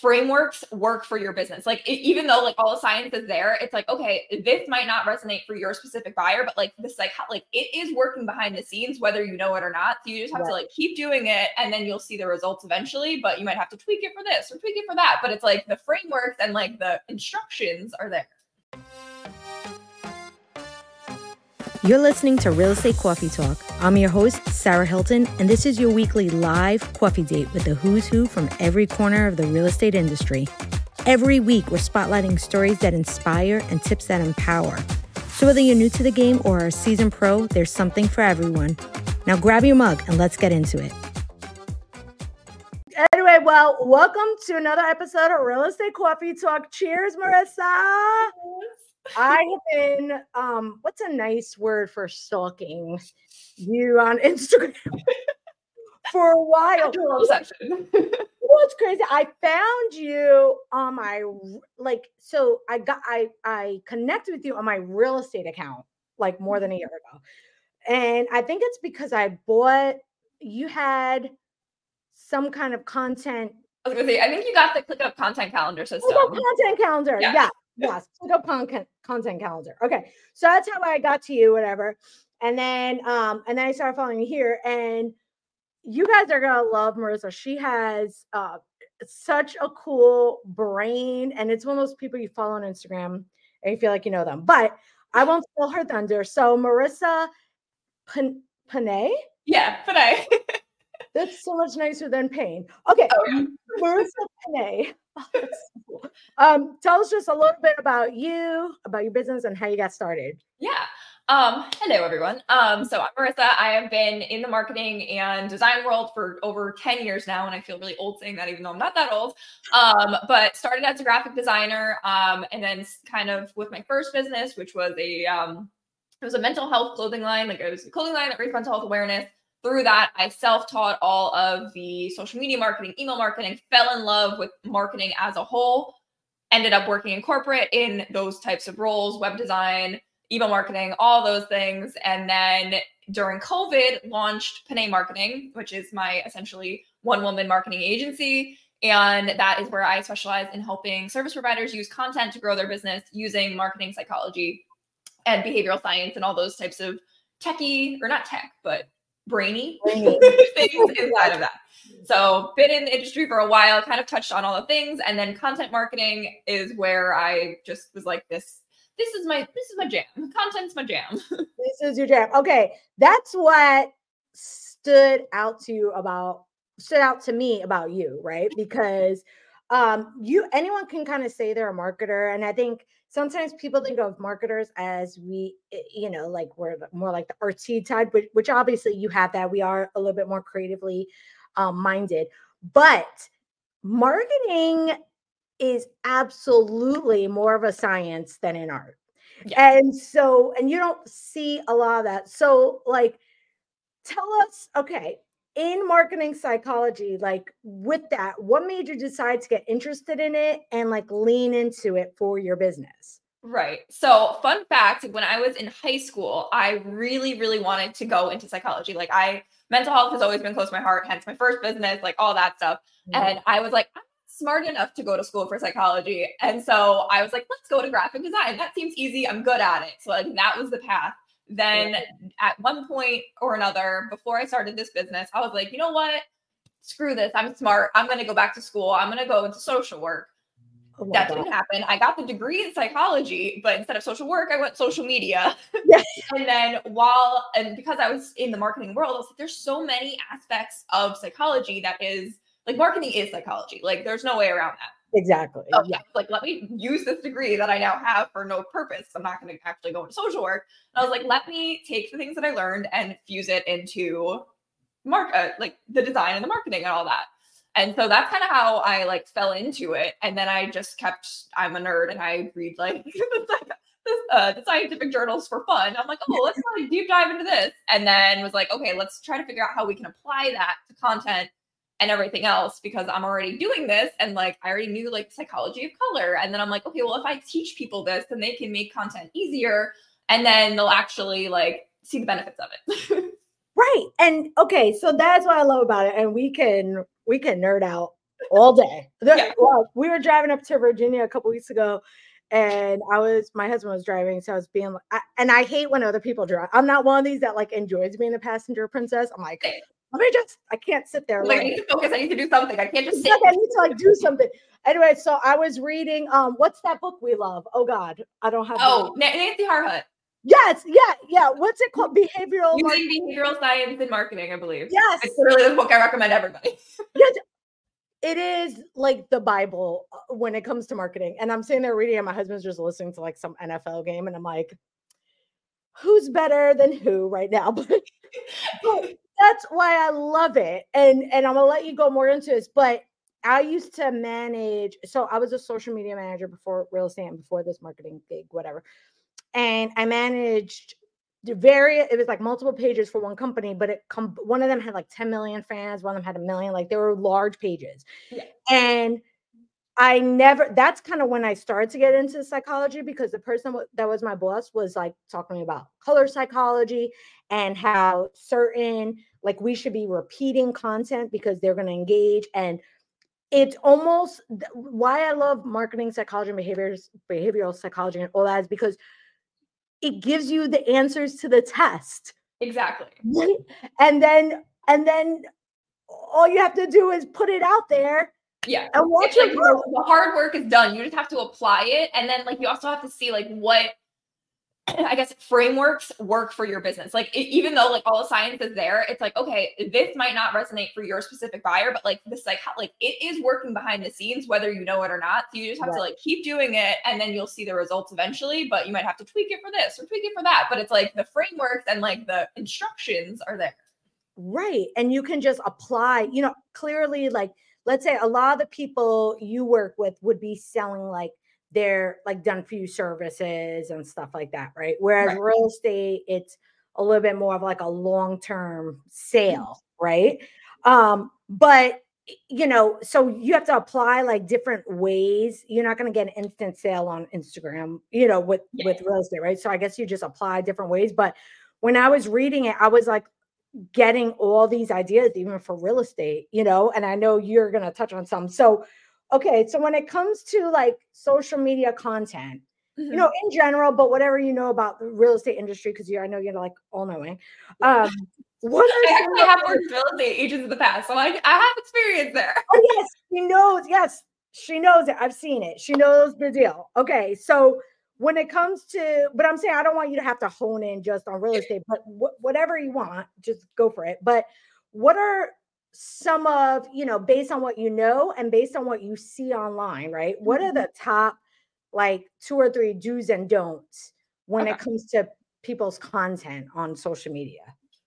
frameworks work for your business. Like it, even though like all the science is there, it's like okay, this might not resonate for your specific buyer, but like this like like it is working behind the scenes whether you know it or not. So you just have right. to like keep doing it and then you'll see the results eventually, but you might have to tweak it for this or tweak it for that, but it's like the frameworks and like the instructions are there. You're listening to Real Estate Coffee Talk. I'm your host, Sarah Hilton, and this is your weekly live coffee date with the who's who from every corner of the real estate industry. Every week, we're spotlighting stories that inspire and tips that empower. So, whether you're new to the game or a seasoned pro, there's something for everyone. Now, grab your mug and let's get into it. Anyway, well, welcome to another episode of Real Estate Coffee Talk. Cheers, Marissa. I have been um what's a nice word for stalking you on Instagram for a while. What's crazy? I found you on my like so I got I I connected with you on my real estate account like more than a year ago. And I think it's because I bought you had some kind of content I was gonna say, I think you got the ClickUp content calendar system. ClickUp content calendar, yeah. yeah yes, ClickUp content content calendar. Okay, so that's how I got to you, whatever. And then um, and then I started following you here, and you guys are gonna love Marissa. She has uh such a cool brain, and it's one of those people you follow on Instagram and you feel like you know them. But I won't steal her thunder. So Marissa Pan- Pané? Yeah, Pané. That's so much nicer than pain. Okay, oh, yeah. Marissa Pané um, tell us just a little bit about you, about your business, and how you got started. Yeah. Um, hello everyone. Um, so I'm Marissa. I have been in the marketing and design world for over 10 years now, and I feel really old saying that, even though I'm not that old. Um, but started as a graphic designer, um, and then kind of with my first business, which was a um, it was a mental health clothing line, like it was a clothing line that raised mental health awareness through that, I self taught all of the social media marketing, email marketing, fell in love with marketing as a whole, ended up working in corporate in those types of roles, web design, email marketing, all those things. And then during COVID, launched Pané Marketing, which is my essentially one woman marketing agency. And that is where I specialize in helping service providers use content to grow their business using marketing psychology and behavioral science and all those types of techie, or not tech, but brainy, brainy. things inside of that. So been in the industry for a while, kind of touched on all the things, and then content marketing is where I just was like this. This is my this is my jam. Content's my jam. this is your jam. Okay, that's what stood out to you about stood out to me about you, right? Because um you anyone can kind of say they're a marketer, and I think sometimes people think of marketers as we, eh, you know, like we're more like the artsy type, which, which obviously you have that. We are a little bit more creatively um, minded, but marketing is absolutely more of a science than an art. Yeah. And so, and you don't see a lot of that. So, like, tell us, okay, in marketing psychology, like with that, what made you decide to get interested in it and like lean into it for your business? Right. So, fun fact when I was in high school, I really, really wanted to go into psychology. Like, I, mental health has always been close to my heart, hence my first business, like all that stuff. Mm-hmm. And I was like, I'm smart enough to go to school for psychology. And so I was like, let's go to graphic design. That seems easy. I'm good at it. So, like, that was the path then at one point or another, before I started this business, I was like, you know what? Screw this. I'm smart. I'm going to go back to school. I'm going to go into social work. Oh that didn't happen. I got the degree in psychology, but instead of social work, I went social media. Yes. and then while and because I was in the marketing world, I was like, there's so many aspects of psychology that is like marketing is psychology. Like there's no way around that. Exactly. So, yeah. Like, let me use this degree that I now have for no purpose. I'm not going to actually go into social work. And I was like, let me take the things that I learned and fuse it into mark, uh, like the design and the marketing and all that. And so that's kind of how I like fell into it. And then I just kept, I'm a nerd and I read like, uh, the scientific journals for fun. I'm like, oh, let's like deep dive into this. And then was like, okay, let's try to figure out how we can apply that to content and everything else because I'm already doing this and like I already knew like psychology of color. And then I'm like, okay, well, if I teach people this, then they can make content easier and then they'll actually like see the benefits of it. right. And okay, so that's what I love about it. And we can we can nerd out all day. Yeah. Well, we were driving up to Virginia a couple weeks ago, and I was my husband was driving, so I was being like, I, and I hate when other people drive. I'm not one of these that like enjoys being a passenger princess. I'm like, let me just, I can't sit there. Like, I need to focus. I need to do something. I can't just sit. I need to like do something. Anyway, so I was reading. Um, what's that book we love? Oh God, I don't have. Oh, Nancy Harhut. Yes, yeah, yeah. What's it called? Behavioral using behavioral science and marketing, I believe. Yes, it's literally the book I recommend everybody. yes, it is like the Bible uh, when it comes to marketing. And I'm sitting there reading, and my husband's just listening to like some NFL game, and I'm like, who's better than who right now? but that's why I love it. And and I'm gonna let you go more into this, but I used to manage, so I was a social media manager before real estate and before this marketing gig, whatever and I managed very it was like multiple pages for one company but it come one of them had like 10 million fans one of them had a million like they were large pages yeah. and i never that's kind of when i started to get into psychology because the person that was my boss was like talking about color psychology and how certain like we should be repeating content because they're going to engage and it's almost why i love marketing psychology and behaviors behavioral psychology and all that is because it gives you the answers to the test. Exactly. And then and then all you have to do is put it out there. Yeah. And watch it. Like the hard work is done. You just have to apply it. And then like you also have to see like what I guess frameworks work for your business. Like it, even though like all the science is there, it's like okay, this might not resonate for your specific buyer, but like this like how, like it is working behind the scenes whether you know it or not. So you just have right. to like keep doing it, and then you'll see the results eventually. But you might have to tweak it for this or tweak it for that. But it's like the frameworks and like the instructions are there. Right, and you can just apply. You know, clearly, like let's say a lot of the people you work with would be selling like they're like done for you services and stuff like that, right? Whereas right. real estate, it's a little bit more of like a long term mm-hmm. sale, right? Um, but you know, so you have to apply like different ways. You're not going to get an instant sale on Instagram, you know, with yeah. with real estate, right? So I guess you just apply different ways. But when I was reading it, I was like getting all these ideas, even for real estate, you know. And I know you're going to touch on some. So okay so when it comes to like social media content mm-hmm. you know in general but whatever you know about the real estate industry because you i know you're like all knowing um what are I actually have worked real estate agents in the past so like i have experience there. Oh, yes she knows yes she knows it i've seen it she knows the deal. Okay so when it comes to but i'm saying i don't want you to have to hone in just on real estate but wh- whatever you want just go for it but what are some of, you know, based on what you know and based on what you see online, right? What are mm-hmm. the top like two or three do's and don'ts when okay. it comes to people's content on social media?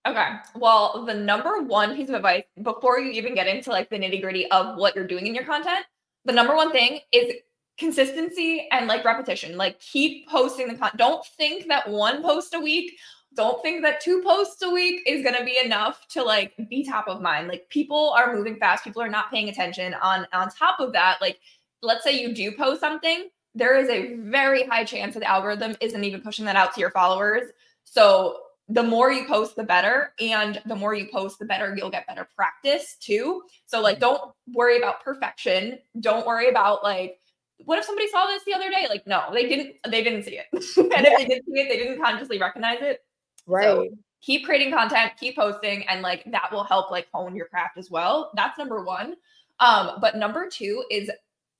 Okay. Well, the number one piece of advice before you even get into like the nitty gritty of what you're doing in your content, the number one thing is consistency and like repetition. Like keep posting the content. Don't think that one post a week don't think that two posts a week is going to be enough to like be top of mind. Like people are moving fast. People are not paying attention on on top of that. Like let's say you do post something there is a very high chance that the algorithm isn't even pushing that out to your followers. So the more you post the better and the more you post the better you'll get better practice too. So like mm-hmm. don't worry about perfection. Don't worry about like what if somebody saw this the other day? Like no they didn't they didn't see it. And if they didn't see it they didn't consciously recognize it Right. So keep creating content, keep posting, and like that will help like hone your craft as well. That's number one. Um, but number two is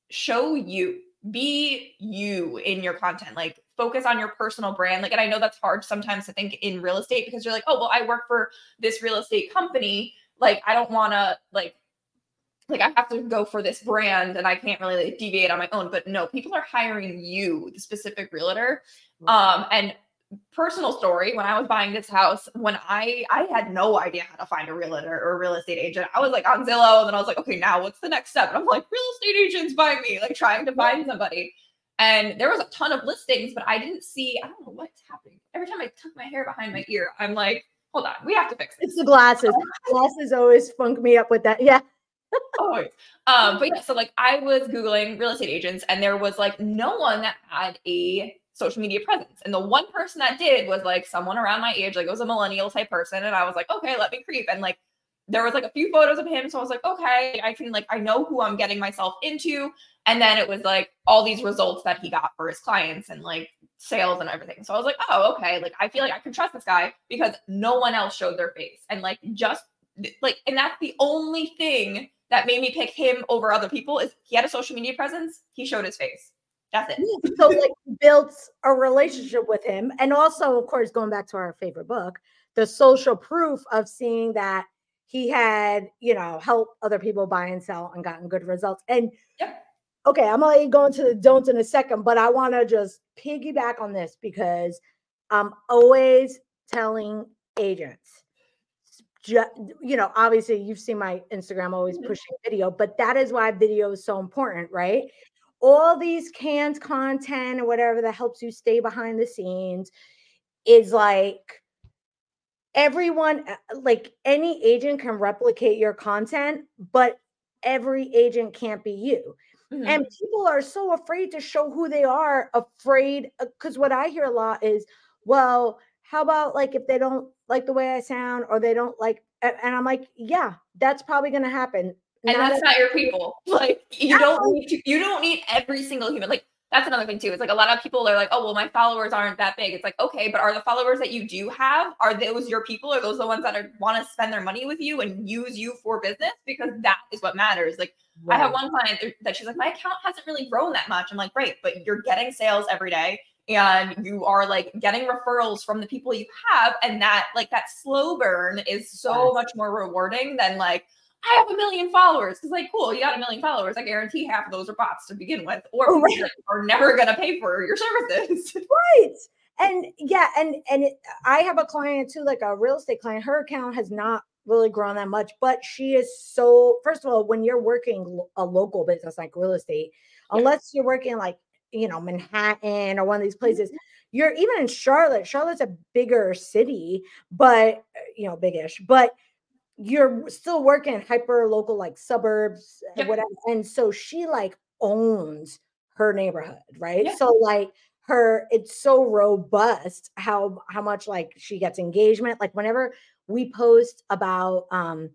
show you, be you in your content. Like focus on your personal brand. Like, and I know that's hard sometimes to think in real estate because you're like, oh, well, I work for this real estate company. Like, I don't want to like like I have to go for this brand and I can't really like, deviate on my own. But no, people are hiring you, the specific realtor. Um, and personal story when i was buying this house when i i had no idea how to find a realtor or a real estate agent. I was like on zillow and then i was like okay now what's the next step? And i'm like real estate agents by me like trying to find somebody. And there was a ton of listings but i didn't see i don't know what's happening. Every time i tuck my hair behind my ear i'm like hold on we have to fix this. It's the glasses. Glasses always funk me up with that yeah. Always. Um but yeah so like i was googling real estate agents and there was like no one that had a social media presence. And the one person that did was like someone around my age, like it was a millennial type person. And I was like, okay, let me creep. And like there was like a few photos of him. So I was like, okay, I can like, I know who I'm getting myself into. And then it was like all these results that he got for his clients and like sales and everything. So I was like, oh, okay. Like I feel like I can trust this guy because no one else showed their face. And like just like, and that's the only thing that made me pick him over other people is he had a social media presence. He showed his face. That's it. so like built a relationship with him. And also, of course, going back to our favorite book, the social proof of seeing that he had, you know, helped other people buy and sell and gotten good results. And yep. okay, I'm gonna go into the don'ts in a second, but I want to just piggyback on this because I'm always telling agents. You know, obviously, you've seen my Instagram always mm-hmm. pushing video, but that is why video is so important, right? All these canned content or whatever that helps you stay behind the scenes is like everyone uh, like any agent can replicate your content but every agent can't be you mm-hmm. and people are so afraid to show who they are afraid because uh, what i hear a lot is well how about like if they don't like the way i sound or they don't like and i'm like yeah that's probably going to happen and not that's not your people like you don't need to, you don't need every single human like that's another thing too. It's like a lot of people are like, oh, well, my followers aren't that big. It's like, okay, but are the followers that you do have, are those your people? Are those the ones that want to spend their money with you and use you for business? Because that is what matters. Like right. I have one client that she's like, my account hasn't really grown that much. I'm like, great, but you're getting sales every day and you are like getting referrals from the people you have. And that like that slow burn is so yes. much more rewarding than like, I have a million followers. Because like, cool, you got a million followers. I guarantee half of those are bots to begin with, or right. are never gonna pay for your services. right. And yeah, and and it, I have a client too, like a real estate client. Her account has not really grown that much, but she is so. First of all, when you're working a local business like real estate, yeah. unless you're working like you know Manhattan or one of these places. Mm-hmm. You're even in Charlotte. Charlotte's a bigger city, but you know, bigish. But you're still working hyper local like suburbs yep. whatever and so she like owns her neighborhood right? So like her it's so robust how how much like she gets engagement like whenever we post about um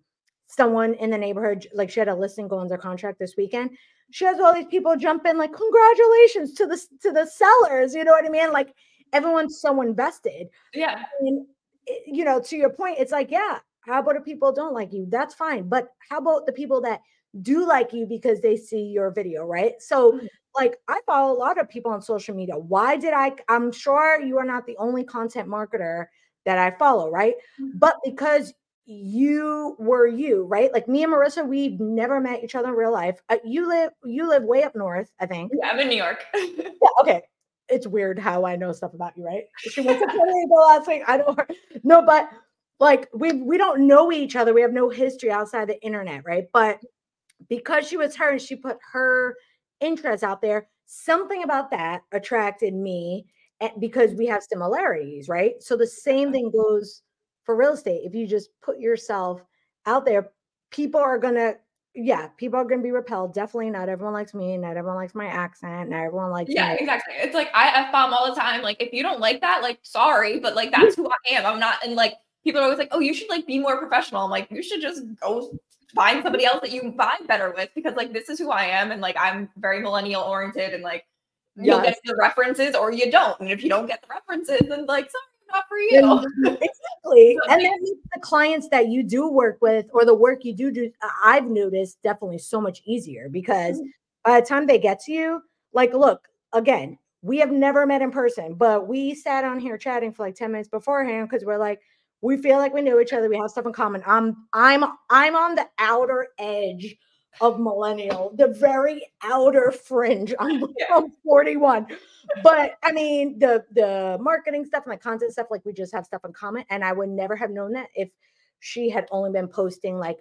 someone in the neighborhood like she had a listing go under contract this weekend she has all these people jump in like congratulations to the to the sellers you know what i mean? Like everyone's so invested. Yeah. And eh, you know to your point it's like yeah how about if people don't like you? That's fine. But how about the people that do like you because they see your video, right? So, mm-hmm. like, I follow a lot of people on social media. Why did I? I'm sure you are not the only content marketer that I follow, right? Mm-hmm. But because you were you, right? Like me and Marissa, we've never met each other in real life. Uh, you live, you live way up north, I think. Yeah, I'm in New York. yeah, okay. It's weird how I know stuff about you, right? She went to Puerto Rico last week. I don't know, but like we we don't know each other. We have no history outside the internet, right? But because she was her and she put her interests out there, something about that attracted me eh, because we have similarities, right? So the same thing goes for real estate. If you just put yourself out there, people are gonna yeah, people are going to be repelled. Definitely not everyone likes me. Not everyone likes my accent. Not everyone likes Yeah, me. exactly. It's like I F bomb all the time. Like if you don't like that, like sorry, but like that's who I am. I'm not and like people are always like, oh, you should like be more professional. I'm like, you should just go find somebody else that you vibe better with because like this is who I am and like I'm very millennial oriented and like yes. you'll get the references or you don't. And if you don't get the references, then like sorry, not for you. exactly. and then the clients that you do work with or the work you do do, I've noticed definitely so much easier because mm-hmm. by the time they get to you, like, look, again, we have never met in person, but we sat on here chatting for like 10 minutes beforehand because we're like, we feel like we know each other. We have stuff in common. I'm I'm I'm on the outer edge of millennial, the very outer fringe. I'm, yeah. I'm 41. But I mean, the the marketing stuff and the content stuff, like we just have stuff in common. And I would never have known that if she had only been posting like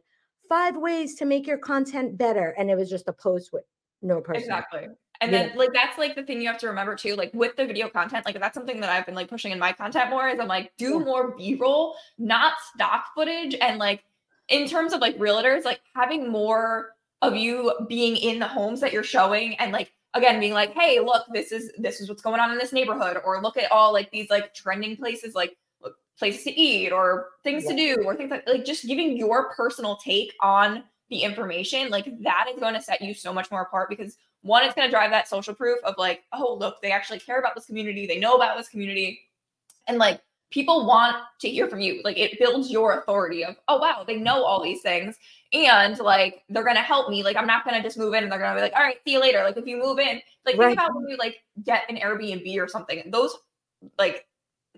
five ways to make your content better. And it was just a post with no person. Exactly. And yeah. then like that's like the thing you have to remember too, like with the video content, like that's something that I've been like pushing in my content more is I'm like, do more B-roll, not stock footage. And like in terms of like realtors, like having more of you being in the homes that you're showing and like again being like, hey, look, this is this is what's going on in this neighborhood, or look at all like these like trending places. Like places to eat or things yeah. to do or things like like just giving your personal take on the information, like that is going to set you so much more apart because one, it's going to drive that social proof of like, oh, look, they actually care about this community, they know about this community. And like people want to hear from you. Like it builds your authority of, oh wow, they know all these things. And like they're gonna help me. Like I'm not gonna just move in and they're gonna be like, all right, see you later. Like if you move in, like right. think about when you like get an Airbnb or something. Those like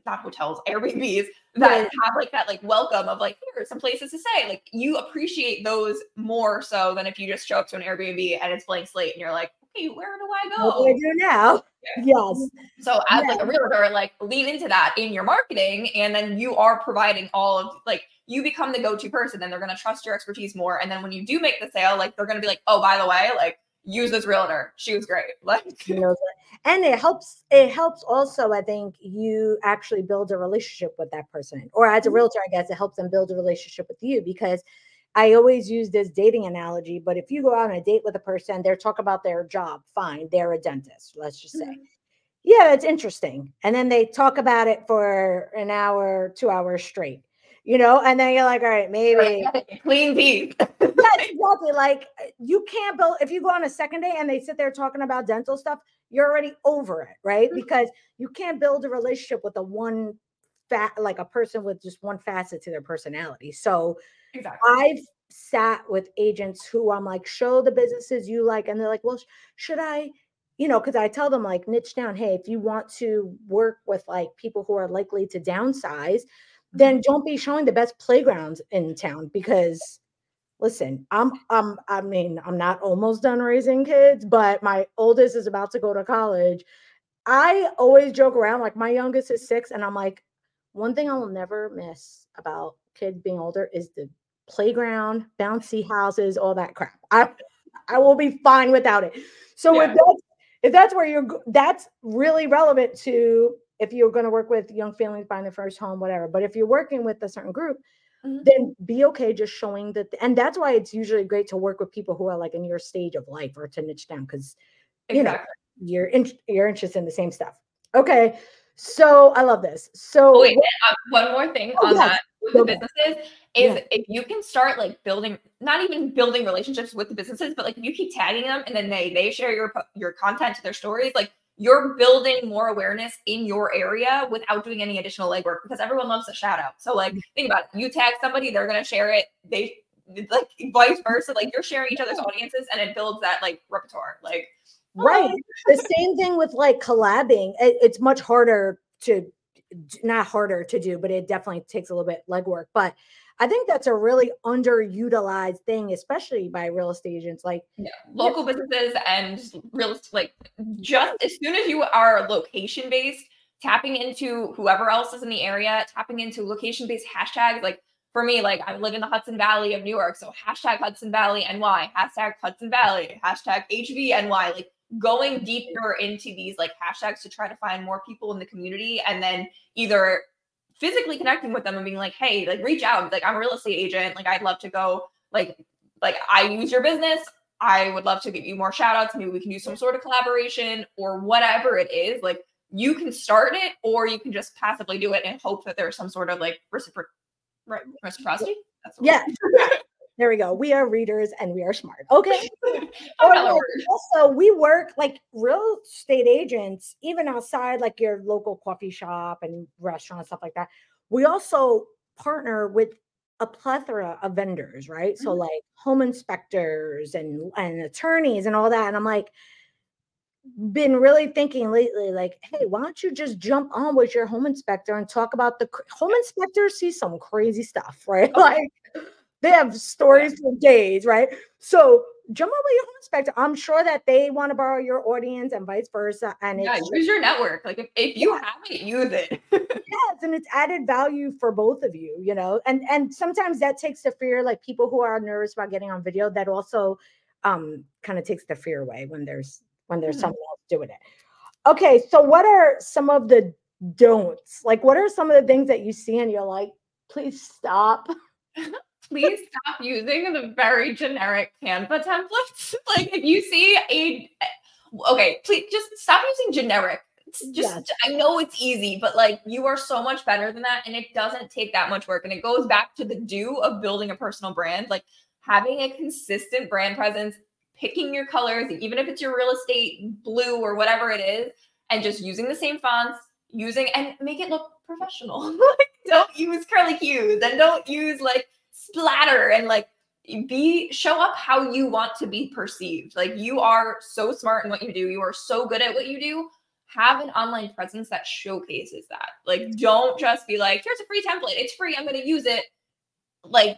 not hotels, Airbnbs that right. have like that like welcome of like here are some places to stay. Like you appreciate those more so than if you just show up to an Airbnb and it's blank slate and you're like, okay, where do I go? What do I do now? Yes. So as yeah. like a realtor, like lean into that in your marketing, and then you are providing all of like you become the go-to person, and they're gonna trust your expertise more. And then when you do make the sale, like they're gonna be like, oh, by the way, like use this realtor. She was great. Like and it helps it helps also i think you actually build a relationship with that person or as a mm-hmm. realtor i guess it helps them build a relationship with you because i always use this dating analogy but if you go out on a date with a person they're talking about their job fine they're a dentist let's just say mm-hmm. yeah it's interesting and then they talk about it for an hour two hours straight you know, and then you're like, all right, maybe clean teeth. yes, exactly. Like you can't build if you go on a second day and they sit there talking about dental stuff, you're already over it, right? Mm-hmm. Because you can't build a relationship with a one fat like a person with just one facet to their personality. So exactly. I've sat with agents who I'm like, show the businesses you like, and they're like, well, sh- should I? You know, because I tell them like niche down. Hey, if you want to work with like people who are likely to downsize, then mm-hmm. don't be showing the best playgrounds in town because listen, I'm I'm I mean, I'm not almost done raising kids, but my oldest is about to go to college. I always joke around like my youngest is 6 and I'm like one thing I will never miss about kids being older is the playground, bouncy houses, all that crap. I I will be fine without it. So yeah. if that's if that's where you're that's really relevant to if you're going to work with young families buying their first home, whatever. But if you're working with a certain group, mm-hmm. then be okay just showing that. And that's why it's usually great to work with people who are like in your stage of life or to niche down because you know you're in, you're interested in the same stuff. Okay, so I love this. So oh, wait, uh, one more thing oh, on yeah. that with the businesses is yeah. if you can start like building, not even building relationships with the businesses, but like you keep tagging them and then they they share your your content to their stories, like you're building more awareness in your area without doing any additional legwork because everyone loves a shout out. So like mm-hmm. think about it. You tag somebody, they're gonna share it. They like vice versa. Like you're sharing each other's audiences and it builds that like repertoire. Like right. Oh. the same thing with like collabing. It, it's much harder to not harder to do, but it definitely takes a little bit legwork. But I think that's a really underutilized thing, especially by real estate agents. Like yeah, local businesses and real estate, like just as soon as you are location based, tapping into whoever else is in the area, tapping into location based hashtags. Like for me, like I live in the Hudson Valley of New York, so hashtag Hudson Valley NY, hashtag Hudson Valley, hashtag HVNY. Like going deeper into these like hashtags to try to find more people in the community and then either physically connecting with them and being like, hey, like reach out. Like I'm a real estate agent. Like I'd love to go, like, like I use your business. I would love to give you more shout outs. Maybe we can do some sort of collaboration or whatever it is. Like you can start it or you can just passively do it and hope that there's some sort of like recipro- reciprocity. That's yeah. There we go. We are readers and we are smart. Okay. also, we work like real estate agents, even outside like your local coffee shop and restaurant stuff like that. We also partner with a plethora of vendors, right? Mm-hmm. So like home inspectors and and attorneys and all that. And I'm like, been really thinking lately, like, hey, why don't you just jump on with your home inspector and talk about the home inspector sees some crazy stuff, right? Okay. Like they have stories for days, right? So jump over your home inspector. I'm sure that they want to borrow your audience and vice versa. And yeah, use your network. Like if, if you yeah. have it, use it. yes, and it's added value for both of you, you know. And and sometimes that takes the fear, like people who are nervous about getting on video, that also um kind of takes the fear away when there's when there's mm-hmm. someone else doing it. Okay, so what are some of the don'ts? Like what are some of the things that you see and you're like, please stop? please stop using the very generic Canva templates. like if you see a okay, please just stop using generic just yes. I know it's easy, but like you are so much better than that. And it doesn't take that much work. And it goes back to the do of building a personal brand, like having a consistent brand presence, picking your colors, even if it's your real estate blue or whatever it is, and just using the same fonts, using and make it look professional. like don't use curly cues and don't use like splatter and like be show up how you want to be perceived. Like you are so smart in what you do. You are so good at what you do. Have an online presence that showcases that. Like don't just be like, here's a free template. It's free. I'm going to use it. Like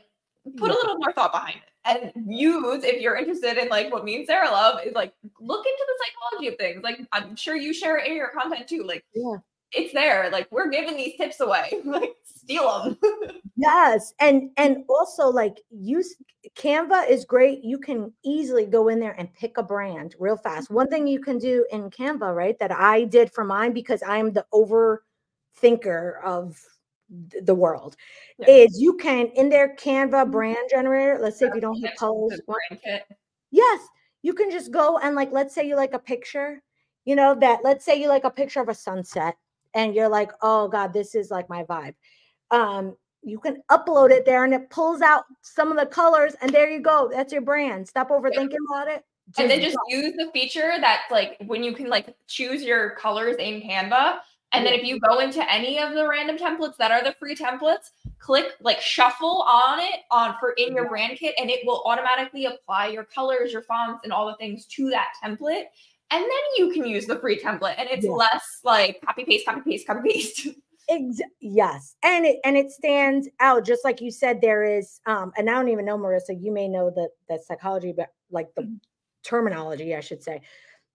put a little more thought behind it. And use if you're interested in like what me and Sarah love is like look into the psychology of things. Like I'm sure you share it in your content too. Like yeah it's there. Like we're giving these tips away. like steal them. yes. And and also like use Canva is great. You can easily go in there and pick a brand real fast. One thing you can do in Canva, right, that I did for mine because I'm the overthinker of the world yeah. is you can in their Canva mm-hmm. brand generator. Let's say if you don't have colors, yes, you can just go and like let's say you like a picture, you know that let's say you like a picture of a sunset and you're like, oh God, this is like my vibe. Um, you can upload it there and it pulls out some of the colors, and there you go. That's your brand. Stop overthinking about it. Just and then just go. use the feature that's like when you can like choose your colors in Canva. And then if you go into any of the random templates that are the free templates, click like shuffle on it on for in your brand kit, and it will automatically apply your colors, your fonts, and all the things to that template and then you can use the free template and it's less like copy paste copy paste copy paste. Ex- yes. And it and it stands out just like you said there is um and i don't even know marissa you may know the the psychology but like the mm-hmm. terminology i should say.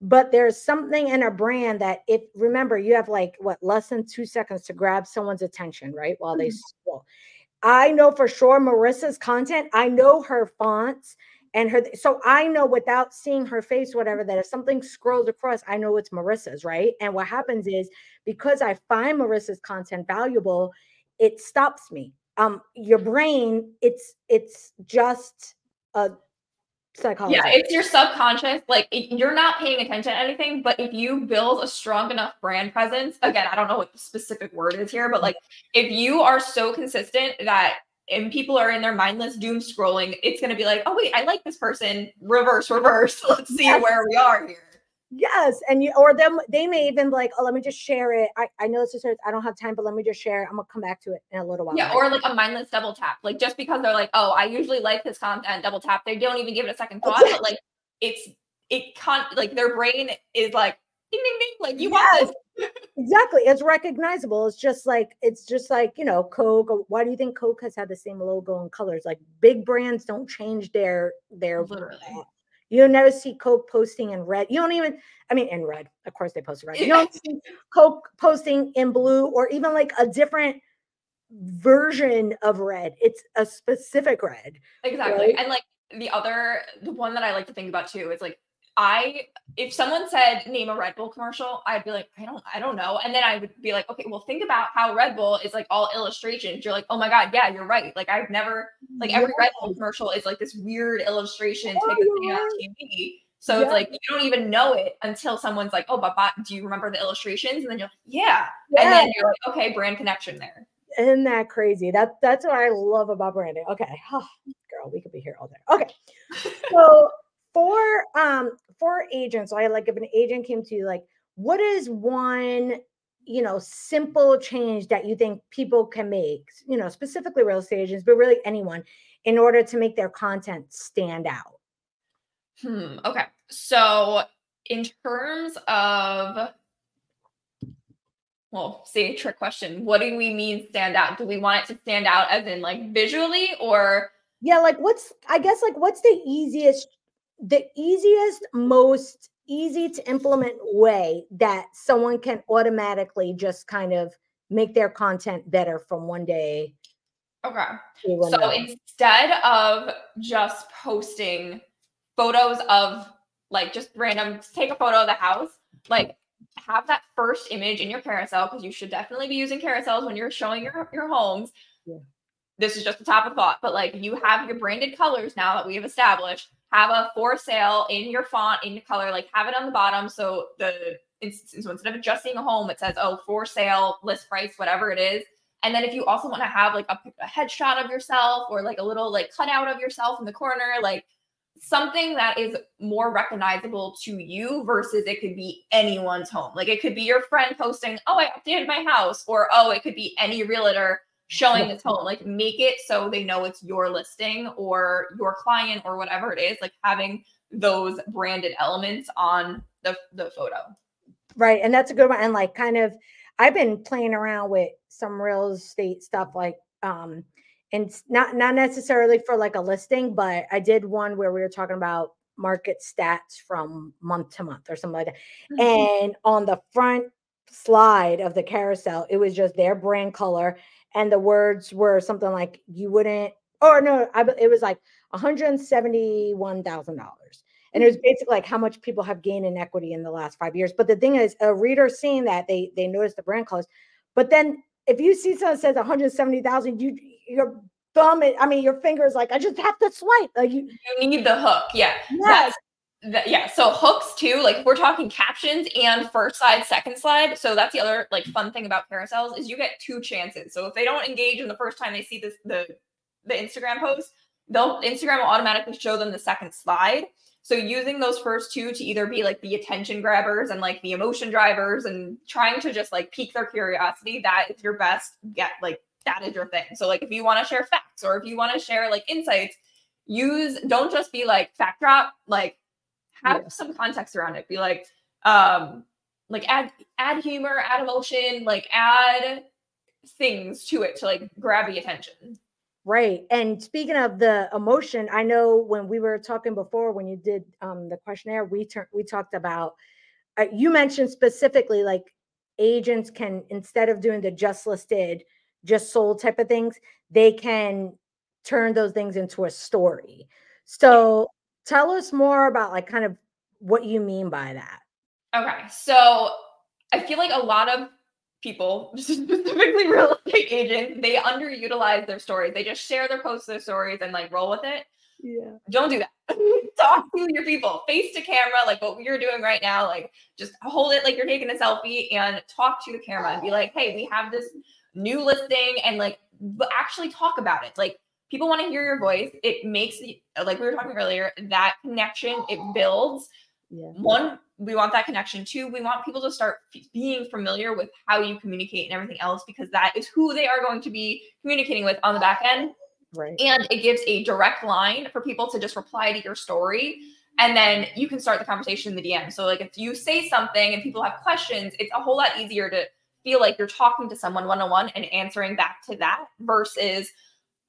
But there's something in a brand that if remember you have like what less than two seconds to grab someone's attention right while they mm-hmm. scroll. I know for sure marissa's content i know her fonts and her so i know without seeing her face whatever that if something scrolls across i know it's marissa's right? And what happens is because i find marissa's content valuable it stops me. Um your brain it's it's just a psychology yeah it's your subconscious like it, you're not paying attention to anything but if you build a strong enough brand presence again i don't know what the specific word is here but like if you are so consistent that and people are in their mindless doom scrolling, it's going to be like, oh, wait, I like this person. Reverse, reverse. Let's see yes. where we are here. Yes. And you, or them, they may even be like, oh, let me just share it. I, I know this is, I don't have time, but let me just share it. I'm going to come back to it in a little while. Yeah. Or like a mindless double tap. Like just because they're like, oh, I usually like this content, double tap. They don't even give it a second thought, but like it's, it can't, like their brain is like, ding, ding, ding. Like you yes. want this exactly it's recognizable it's just like it's just like you know coke why do you think coke has had the same logo and colors like big brands don't change their their literally you'll never see coke posting in red you don't even i mean in red of course they post red you don't see coke posting in blue or even like a different version of red it's a specific red exactly right? and like the other the one that i like to think about too is like I if someone said name a Red Bull commercial, I'd be like, I don't, I don't know. And then I would be like, okay, well, think about how Red Bull is like all illustrations. You're like, oh my God, yeah, you're right. Like I've never like every Red Bull commercial is like this weird illustration type of thing on TV. So yeah. it's like you don't even know it until someone's like, oh, but, but do you remember the illustrations? And then you're like, yeah. yeah. And then you're like, okay, brand connection there. Isn't that crazy? That that's what I love about branding. Okay. Oh, girl, we could be here all day. Okay. So for um for agents, I like if an agent came to you, like, what is one you know simple change that you think people can make you know specifically real estate agents but really anyone in order to make their content stand out? Hmm okay. So in terms of well see trick question what do we mean stand out? Do we want it to stand out as in like visually or yeah like what's i guess like what's the easiest the easiest, most easy to implement way that someone can automatically just kind of make their content better from one day. Okay. So instead of just posting photos of like just random, take a photo of the house, like have that first image in your carousel because you should definitely be using carousels when you're showing your, your homes. Yeah. This is just a top of thought, but like you have your branded colors now that we have established have a for sale in your font, in your color, like have it on the bottom. So the instead of just seeing a home, it says, oh, for sale, list price, whatever it is. And then if you also want to have like a, a headshot of yourself or like a little like cutout of yourself in the corner, like something that is more recognizable to you versus it could be anyone's home. Like it could be your friend posting, "Oh, I updated my house," or "Oh, it could be any realtor showing this home." Like make it so they know it's your listing or your client or whatever it is. Like having those branded elements on the the photo. Right, and that's a good one. And like kind of, I've been playing around with some real estate stuff like um and not not necessarily for like a listing, but I did one where we were talking about market stats from month to month or something like that. Mm-hmm. And on the front slide of the carousel, it was just their brand color, and the words were something like "you wouldn't." Or no, I, it was like one hundred seventy-one thousand dollars. And it was mm. basically like how much people have gained in equity in the last five years. But the thing is, a reader seeing that they they notice the brand colors, but then if you see someone says 170,000, you your thumb, I mean, your fingers like I just have to swipe. Like you, you need the hook. Yeah. Yes. That, yeah. So hooks too. Like we're talking captions and first slide, second slide. So that's the other like fun thing about carousels is you get two chances. So if they don't engage in the first time they see this the the Instagram post, they'll Instagram will automatically show them the second slide. So using those first two to either be like the attention grabbers and like the emotion drivers and trying to just like pique their curiosity, that is your best get like that is your thing. So like if you want to share facts or if you want to share like insights, use don't just be like fact drop, like have yeah. some context around it. Be like um like add add humor, add emotion, like add things to it to like grab the attention. Right. And speaking of the emotion, I know when we were talking before, when you did um, the questionnaire, we turned we talked about. Uh, you mentioned specifically like agents can instead of doing the just listed, just sold type of things, they can turn those things into a story. So tell us more about like kind of what you mean by that. Okay. So I feel like a lot of people, specifically real estate agents, they underutilize their stories. They just share their posts, their stories, and like roll with it. Yeah. Don't do that. Talk to your people face to camera, like what you're doing right now. Like just hold it like you're taking a selfie and talk to the camera and be like, hey, we have this new listing and like actually talk about it. Like people want to hear your voice. It makes like we were talking earlier, that connection, it builds. Yeah. One we want that connection too. We want people to start f- being familiar with how you communicate and everything else because that is who they are going to be communicating with on the back end. Right. And it gives a direct line for people to just reply to your story. And then you can start the conversation in the DM. So, like, if you say something and people have questions, it's a whole lot easier to feel like you're talking to someone one on one and answering back to that versus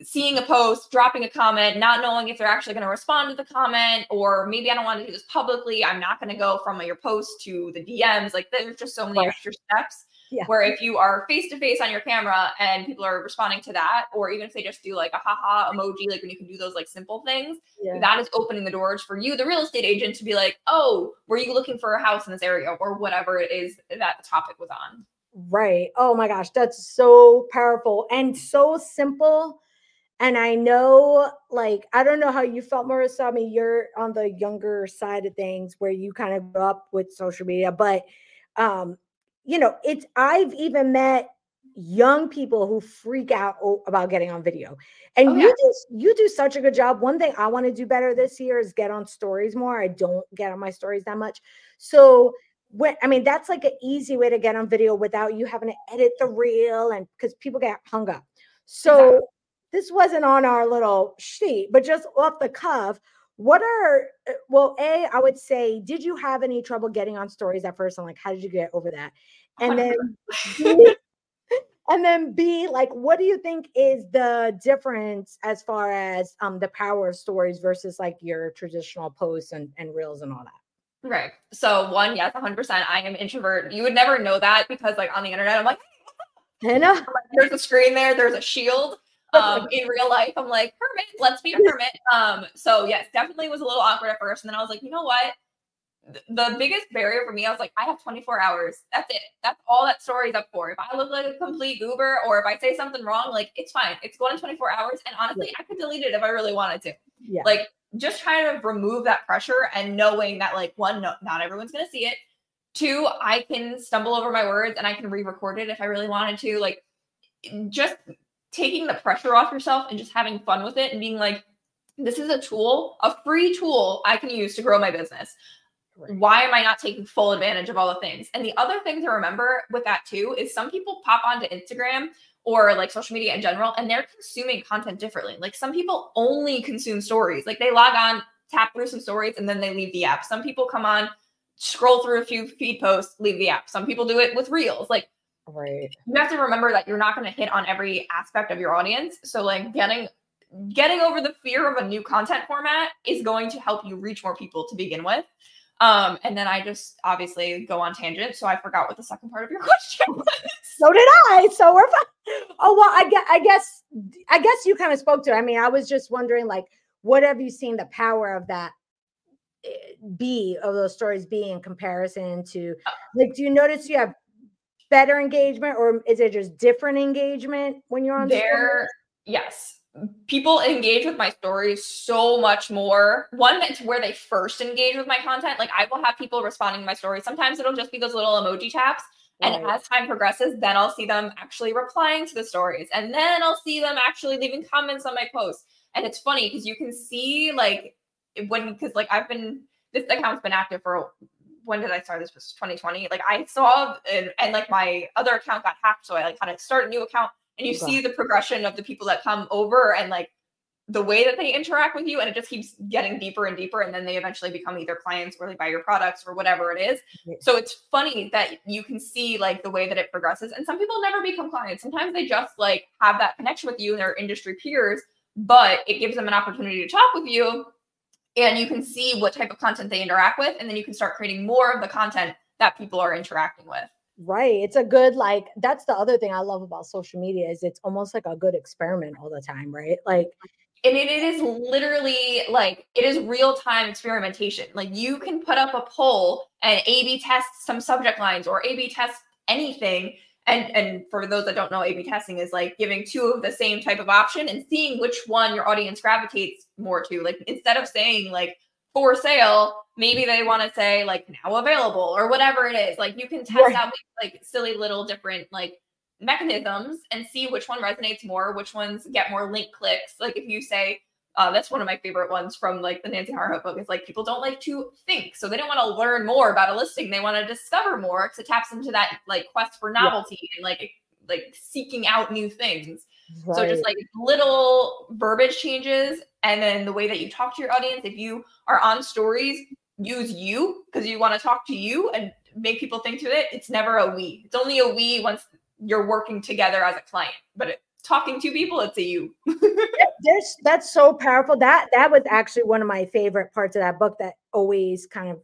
seeing a post, dropping a comment, not knowing if they're actually going to respond to the comment, or maybe I don't want to do this publicly. I'm not going to go from your post to the DMs. Like there's just so many right. extra steps. Yeah. Where if you are face to face on your camera and people are responding to that, or even if they just do like a haha emoji, like when you can do those like simple things, yeah. that is opening the doors for you, the real estate agent, to be like, oh, were you looking for a house in this area or whatever it is that the topic was on. Right. Oh my gosh, that's so powerful and so simple and I know, like, I don't know how you felt, Marissa. I mean, you're on the younger side of things where you kind of grew up with social media, but um, you know, it's I've even met young people who freak out about getting on video. And oh, you yeah. do you do such a good job. One thing I want to do better this year is get on stories more. I don't get on my stories that much. So when I mean that's like an easy way to get on video without you having to edit the reel and because people get hung up. So exactly this wasn't on our little sheet, but just off the cuff, what are uh, well, A, I would say, did you have any trouble getting on stories at first? And like, how did you get over that? And then B, and then B, like, what do you think is the difference as far as um the power of stories versus like your traditional posts and, and reels and all that? Right. So one, yes, 100%. I am introvert. You would never know that because like on the internet, I'm like, I know. There's a screen there. There's a shield um, in real life, I'm like, hermit, let's be a hermit. Um, so yes, definitely was a little awkward at first. And then I was like, you know what? The biggest barrier for me, I was like, I have 24 hours. That's it. That's all that story's up for. If I look like a complete goober or if I say something wrong, like it's fine. It's going to 24 hours. And honestly, I could delete it if I really wanted to. Yeah. Like just trying to remove that pressure and knowing that like one, no, not everyone's gonna see it. Two, I can stumble over my words and I can re-record it if I really wanted to. Like just taking the pressure off yourself and just having fun with it and being like, this is a tool, a free tool I can use to grow my business. Why am I not taking full advantage of all the things? And the other thing to remember with that too is some people pop onto Instagram or like social media in general and they're consuming content differently. Like some people only consume stories. Like they log on, tap through some stories and then they leave the app. Some people come on, scroll through a few feed posts, leave the app. Some people do it with reels. Like right. You have to remember that you're not going to hit on every aspect of your audience. So like getting getting over the fear of a new content format is going to help you reach more people to begin with. Um, and then I just obviously go on tangent, so I forgot what the second part of your question was. So did I. So we're fine. Oh well, I guess I guess I guess you kind of spoke to. It. I mean, I was just wondering, like, what have you seen the power of that eh, be of those stories be in comparison to uh like? Do you notice you have better engagement, or is it just different engagement when you're on there? Yes, people engage with my stories so much more. One, it's where they first engage with my content. Like I will have people responding to my stories. Sometimes it'll just be those little emoji taps. Right. And as time progresses, then I'll see them actually replying to the stories. And then I'll see them actually leaving comments on my posts. And it's funny because you can see like when because like I've been this account's been active for when did I start? This was 2020. Like I saw and, and like my other account got hacked. So I like had to start a new account and you see the progression of the people that come over and like the way that they interact with you and it just keeps getting deeper and deeper and then they eventually become either clients or they buy your products or whatever it is so it's funny that you can see like the way that it progresses and some people never become clients sometimes they just like have that connection with you and their industry peers but it gives them an opportunity to talk with you and you can see what type of content they interact with and then you can start creating more of the content that people are interacting with Right. It's a good like that's the other thing I love about social media is it's almost like a good experiment all the time, right? Like and it, it is literally like it is real time experimentation. Like you can put up a poll and A B test some subject lines or A B test anything. And and for those that don't know, A B testing is like giving two of the same type of option and seeing which one your audience gravitates more to. Like instead of saying like for sale, maybe they want to say like now available or whatever it is. Like you can test right. out like silly little different like mechanisms and see which one resonates more, which ones get more link clicks. Like if you say, uh, that's one of my favorite ones from like the Nancy Harhut book. Is like people don't like to think, so they don't want to learn more about a listing. They want to discover more because it taps into that like quest for novelty yeah. and like like seeking out new things. Right. So just like little verbiage changes and then the way that you talk to your audience. If you are on stories, use you because you want to talk to you and make people think to it. It's never a we. It's only a we once you're working together as a client. But it, talking to people, it's a you. There's that's so powerful. That that was actually one of my favorite parts of that book that always kind of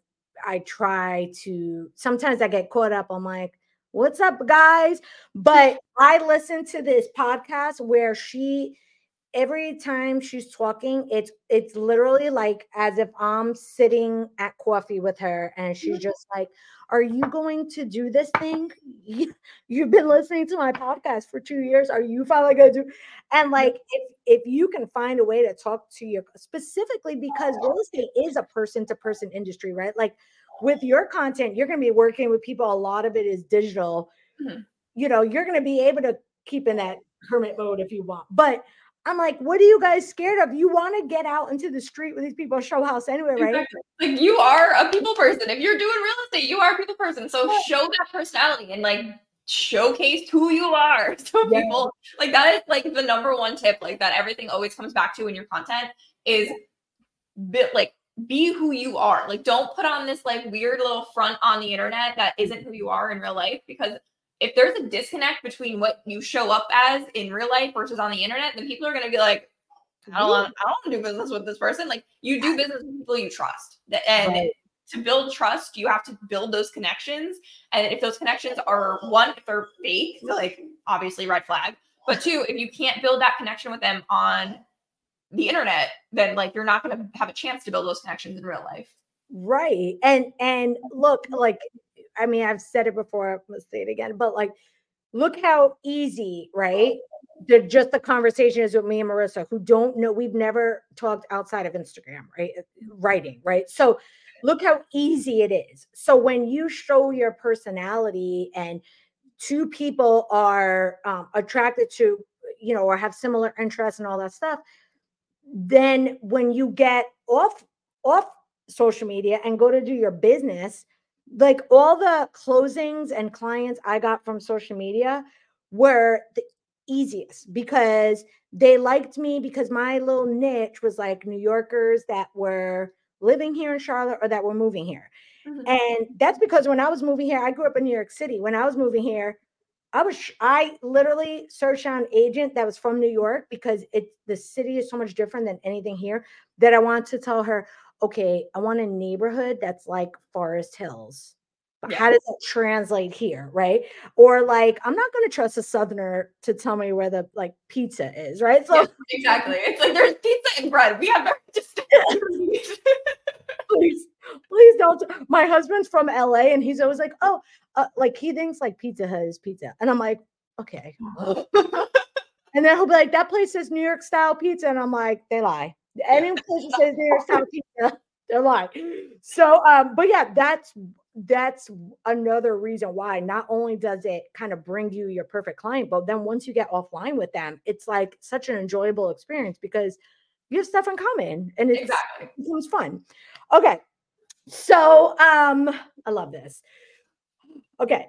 I try to sometimes I get caught up. I'm like, what's up, guys? But I listen to this podcast where she every time she's talking, it's it's literally like as if I'm sitting at coffee with her and she's mm-hmm. just like, Are you going to do this thing? You've been listening to my podcast for two years. Are you finally gonna do? And like if if you can find a way to talk to your specifically because real estate is a person-to-person industry, right? Like with your content, you're going to be working with people. A lot of it is digital. Mm-hmm. You know, you're going to be able to keep in that hermit mode if you want. But I'm like, what are you guys scared of? You want to get out into the street with these people, show house anyway, right? Exactly. Like you are a people person. If you're doing real estate, you are a people person. So yeah. show that personality and like showcase who you are. So yeah. people like that is like the number one tip, like that everything always comes back to in your content is bit like be who you are. Like don't put on this like weird little front on the internet that isn't who you are in real life because if there's a disconnect between what you show up as in real life versus on the internet, then people are going to be like, I don't want, I don't want to do business with this person. Like you do business with people you trust, and right. to build trust, you have to build those connections. And if those connections are one, if they're fake, like obviously red flag. But two, if you can't build that connection with them on the internet, then like you're not going to have a chance to build those connections in real life. Right. And and look, like I mean, I've said it before, let's say it again, but like look how easy, right? The, just the conversation is with me and Marissa, who don't know, we've never talked outside of Instagram, right? Writing, right? So look how easy it is. So when you show your personality and two people are um, attracted to, you know, or have similar interests and all that stuff, then when you get off off social media and go to do your business, like all the closings and clients I got from social media were the easiest because they liked me because my little niche was like New Yorkers that were living here in Charlotte or that were moving here. Mm-hmm. And that's because when I was moving here, I grew up in New York City. When I was moving here, I was I literally searched on an agent that was from New York because it the city is so much different than anything here that I wanted to tell her, okay, I want a neighborhood that's like Forest Hills. How does that translate here, right? Or like, I'm not going to trust a Southerner to tell me where the like pizza is, right? So exactly, it's like there's pizza and bread. We have just please, please don't. My husband's from LA, and he's always like, oh, uh, like he thinks like Pizza Hut is pizza, and I'm like, okay. and then he'll be like, that place is New York style pizza, and I'm like, they lie. Any place that says style pizza, they're lying. So, um, but yeah, that's that's another reason why not only does it kind of bring you your perfect client, but then once you get offline with them, it's like such an enjoyable experience because you have stuff in common and it's, exactly. it was fun. Okay. So um I love this. Okay.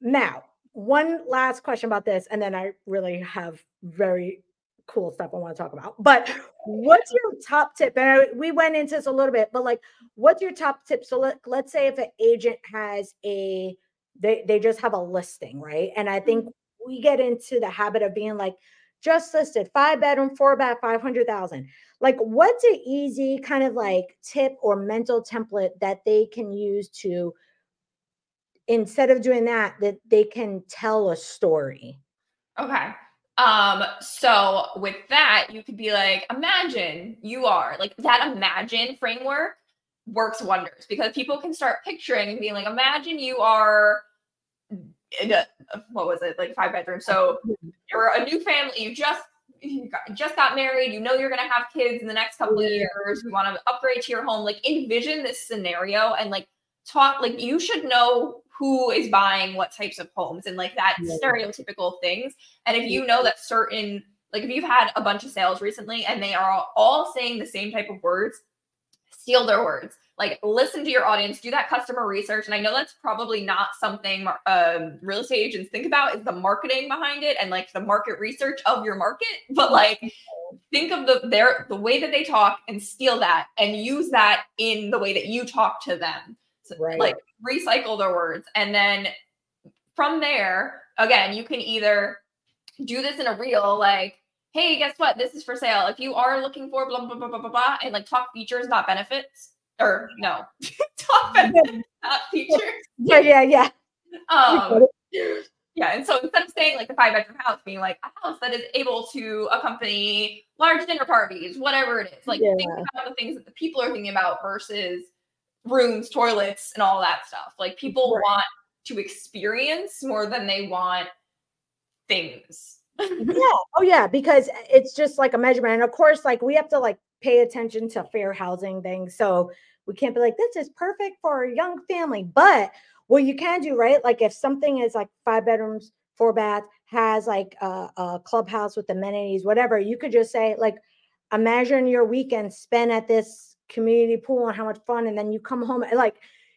Now, one last question about this, and then I really have very cool stuff I want to talk about. But what's your top tip? And I, we went into this a little bit, but like, what's your top tip? So let, let's say if an agent has a, they, they just have a listing, right? And I think mm-hmm. we get into the habit of being like, just listed five bedroom, four bath, 500,000. Like, what's an easy kind of like tip or mental template that they can use to, instead of doing that, that they can tell a story? Okay. Um, so with that, you could be like, imagine you are like that imagine framework works wonders because people can start picturing and being like, imagine you are in a, what was it, like five bedrooms. So you're a new family, you just you got, just got married, you know you're gonna have kids in the next couple of years, you want to upgrade to your home. Like envision this scenario and like talk like you should know who is buying what types of homes and like that yeah. stereotypical things. And if you know that certain, like if you've had a bunch of sales recently and they are all saying the same type of words, steal their words. Like listen to your audience, do that customer research. And I know that's probably not something um, real estate agents think about is the marketing behind it and like the market research of your market. But like think of the their the way that they talk and steal that and use that in the way that you talk to them right. like recycle their words. And then from there, again, you can either do this in a reel, like, hey, guess what? This is for sale. If you are looking for blah, blah, blah, blah, blah, blah, and like talk features, not benefits, or no, talk benefits, not features. Yeah, yeah, yeah. Um, yeah. And so instead of saying like the five bedroom house, being like a house that is able to accompany large dinner parties, whatever it is, like yeah. think about the things that the people are thinking about versus rooms, toilets, and all that stuff. Like people right. want to experience more than they want things. yeah. Oh yeah, because it's just like a measurement. And of course, like we have to like pay attention to fair housing things. So we can't be like, this is perfect for a young family. But what you can do, right? Like if something is like five bedrooms, four baths, has like a, a clubhouse with amenities, whatever, you could just say, like, imagine your weekend spent at this community pool and how much fun and then you come home and like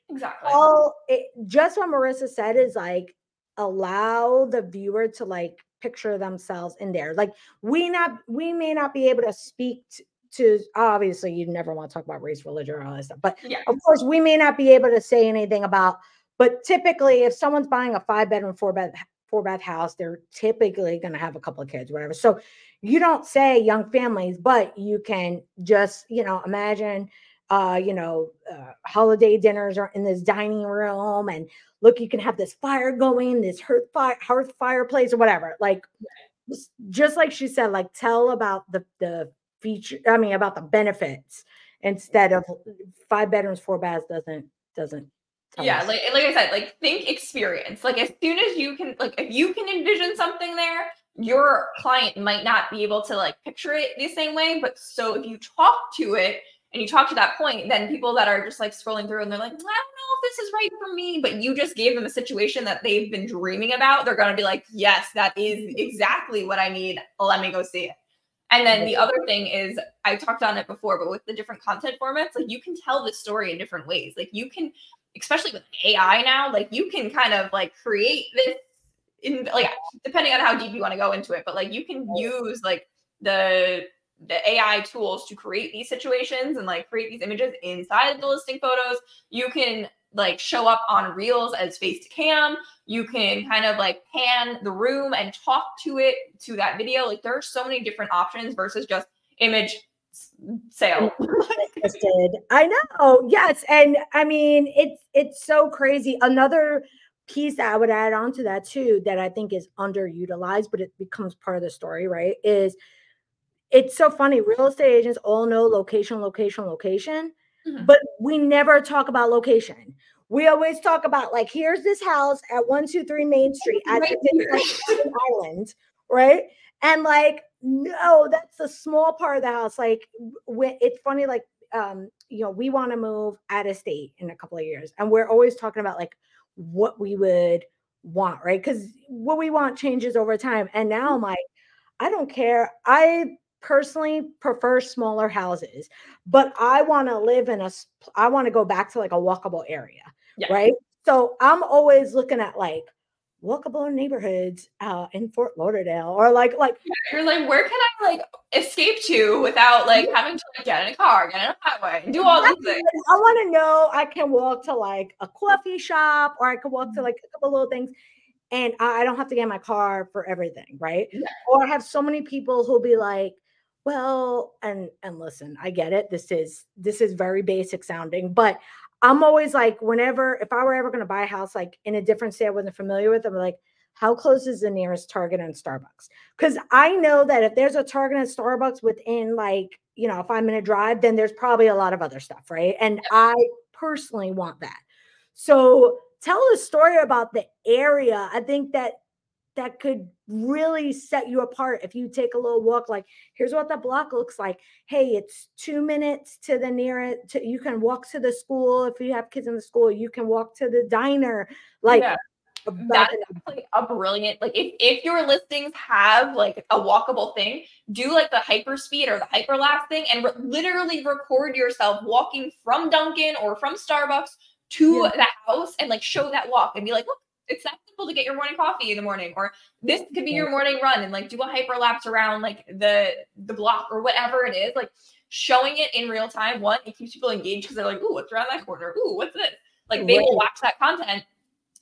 exactly all it, just what marissa said is like allow the viewer to like picture themselves in there like we not we may not be able to speak to, to obviously you never want to talk about race religion or all that stuff but yeah. of course we may not be able to say anything about but typically if someone's buying a five bedroom four bed four bath house they're typically going to have a couple of kids whatever so you don't say young families, but you can just, you know, imagine, uh, you know, uh, holiday dinners are in this dining room and look, you can have this fire going, this hearth, fire, hearth fireplace or whatever. Like, just like she said, like tell about the, the feature, I mean, about the benefits instead of five bedrooms, four baths doesn't, doesn't yeah like, like i said like think experience like as soon as you can like if you can envision something there your client might not be able to like picture it the same way but so if you talk to it and you talk to that point, then people that are just like scrolling through and they're like, well, I don't know if this is right for me, but you just gave them a situation that they've been dreaming about. They're going to be like, yes, that is exactly what I need. Let me go see it. And then the other thing is, I talked on it before, but with the different content formats, like you can tell the story in different ways. Like you can, especially with AI now, like you can kind of like create this in like depending on how deep you want to go into it, but like you can use like the the AI tools to create these situations and like create these images inside of the listing photos. You can like show up on reels as face to cam. You can kind of like pan the room and talk to it to that video. Like there are so many different options versus just image sale. I know. Yes. And I mean it's it's so crazy. Another piece that I would add on to that too that I think is underutilized, but it becomes part of the story, right? Is it's so funny. Real estate agents all know location, location, location, mm-hmm. but we never talk about location. We always talk about like, here's this house at 123 Main Street at right Island, right? And like, no, that's a small part of the house. Like, it's funny, like, um, you know, we want to move out of state in a couple of years, and we're always talking about like what we would want, right? Because what we want changes over time. And now I'm mm-hmm. like, I don't care. I personally prefer smaller houses, but I want to live in a, I want to go back to like a walkable area, yeah. right? So I'm always looking at like walkable neighborhoods uh, in Fort Lauderdale, or like like you're like, where can I like escape to without like having to like, get in a car, get in a highway, do all these things? I want to know I can walk to like a coffee shop, or I can walk to mm-hmm. like a couple little things and I don't have to get in my car for everything, right? Yeah. Or I have so many people who'll be like, well and and listen i get it this is this is very basic sounding but i'm always like whenever if i were ever going to buy a house like in a different state i wasn't familiar with i'm like how close is the nearest target and starbucks? Because i know that if there's a target and starbucks within like you know five minute drive then there's probably a lot of other stuff right? And i personally want that. So tell a story about the area. I think that that could really set you apart if you take a little walk like here's what the block looks like hey it's two minutes to the nearest to, you can walk to the school if you have kids in the school you can walk to the diner like yeah. That's like a brilliant like if if your listings have like a walkable thing, do like the hyper speed or the hyperlapse thing and re- literally record yourself walking from Dunkin' or from Starbucks to yeah. the house and like show that walk and be like, look, it's that simple to get your morning coffee in the morning or this could be your morning run and like do a hyperlapse around like the the block or whatever it is like showing it in real time one it keeps people engaged because they're like ooh what's around that corner. Ooh what's this? Like they will watch that content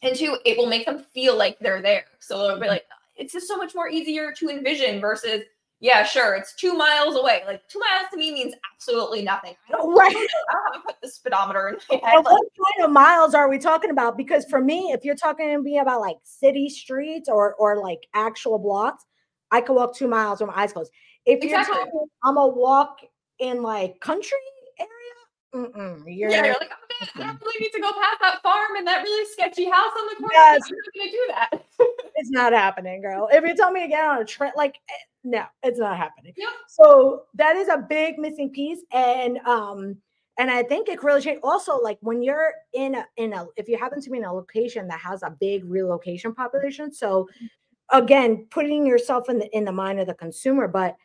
and two it will make them feel like they're there. So they'll be mm-hmm. like it's just so much more easier to envision versus yeah, sure, it's two miles away. Like two miles to me means absolutely nothing. I don't, right. I don't have to put the speedometer in my head. Like, what kind of miles are we talking about? Because for me, if you're talking to me about like city streets or or like actual blocks, I could walk two miles with my eyes closed. If exactly. you're talking, I'm a walk in like country area. Yeah, you're like, I don't really need to go past that farm and that really sketchy house on the corner. Yes. I'm not going to do that. it's not happening, girl. If you tell me to get on a trip, like eh, no, it's not happening. Yep. So that is a big missing piece. And um, and I think it really changed. Also, like when you're in a in a if you happen to be in a location that has a big relocation population. So again, putting yourself in the in the mind of the consumer, but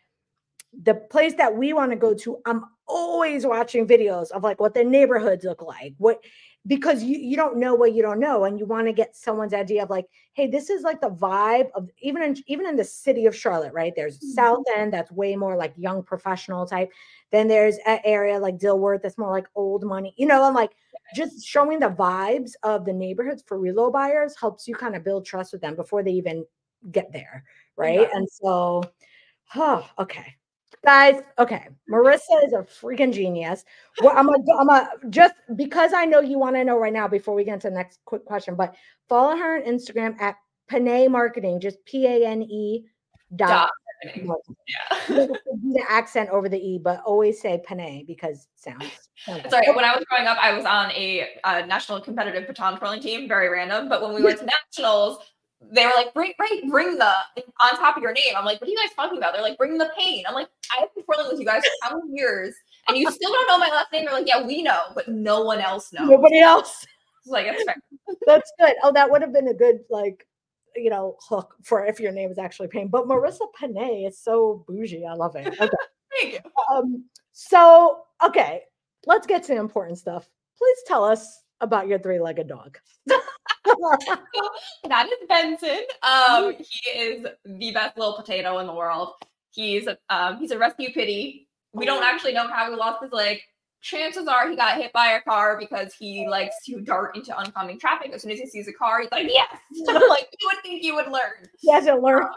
the place that we want to go to, I'm always watching videos of like what the neighborhoods look like, what because you you don't know what you don't know and you want to get someone's idea of like hey this is like the vibe of even in even in the city of charlotte right there's mm-hmm. south end that's way more like young professional type then there's an area like dilworth that's more like old money you know i'm like just showing the vibes of the neighborhoods for relo buyers helps you kind of build trust with them before they even get there right yeah. and so oh okay guys okay marissa is a freaking genius. Well i'm gonna i'm gonna just because i know you want to know right now before we get into the next quick question but follow her on instagram at Pane marketing just p-a-n-e dot yeah. the accent over the e but always say Pane because it sounds, sounds sorry when i was growing up i was on a, a national competitive baton twirling team very random but when we went to nationals they were like, bring, bring, bring the on top of your name. I'm like, what are you guys talking about? They're like, bring the pain. I'm like, I've been twirling with you guys for how many years? and you still don't know my last name. They're like, yeah, we know, but no one else knows. Nobody else. It's like it's fair. That's good. Oh, that would have been a good like you know hook for if your name is actually pain. But Marissa Pané is so bougie. I love it. Okay. Thank you. um, so okay, let's get to the important stuff. Please tell us about your three-legged dog. that is Benson. Um, he is the best little potato in the world. He's um he's a rescue pittie. We don't actually know how he lost his leg. Chances are he got hit by a car because he likes to dart into oncoming traffic. As soon as he sees a car, he's like, "Yes!" like you would think you would learn. He hasn't learned. Um,